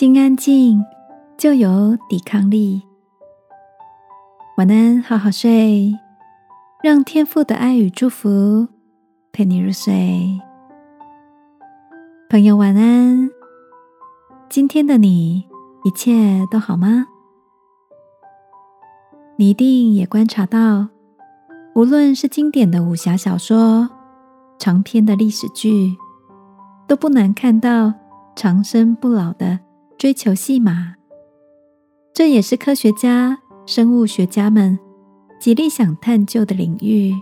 心安静，就有抵抗力。晚安，好好睡，让天父的爱与祝福陪你入睡。朋友，晚安。今天的你一切都好吗？你一定也观察到，无论是经典的武侠小说、长篇的历史剧，都不难看到长生不老的追求戏码。这也是科学家。生物学家们极力想探究的领域。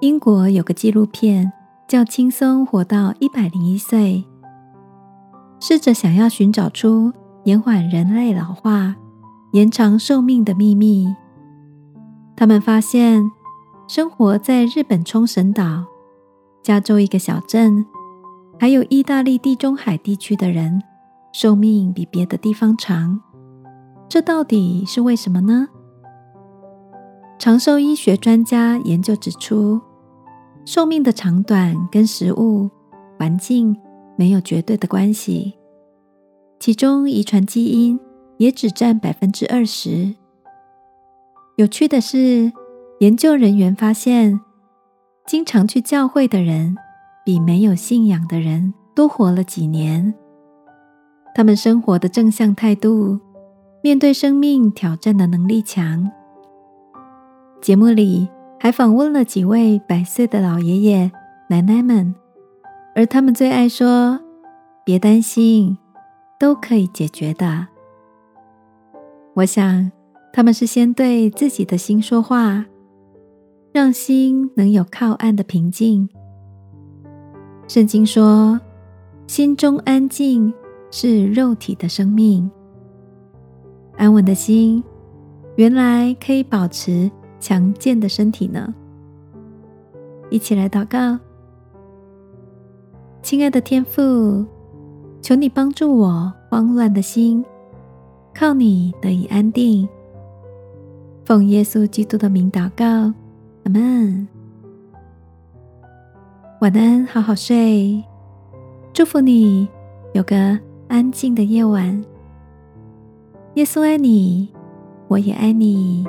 英国有个纪录片叫《轻松活到一百零一岁》，试着想要寻找出延缓人类老化、延长寿命的秘密。他们发现，生活在日本冲绳岛、加州一个小镇，还有意大利地中海地区的人，寿命比别的地方长。这到底是为什么呢？长寿医学专家研究指出，寿命的长短跟食物、环境没有绝对的关系，其中遗传基因也只占百分之二十。有趣的是，研究人员发现，经常去教会的人比没有信仰的人多活了几年。他们生活的正向态度。面对生命挑战的能力强。节目里还访问了几位百岁的老爷爷奶奶们，而他们最爱说：“别担心，都可以解决的。”我想，他们是先对自己的心说话，让心能有靠岸的平静。圣经说：“心中安静是肉体的生命。”安稳的心，原来可以保持强健的身体呢。一起来祷告，亲爱的天父，求你帮助我慌乱的心，靠你得以安定。奉耶稣基督的名祷告，阿门。晚安，好好睡，祝福你有个安静的夜晚。耶稣爱你，我也爱你。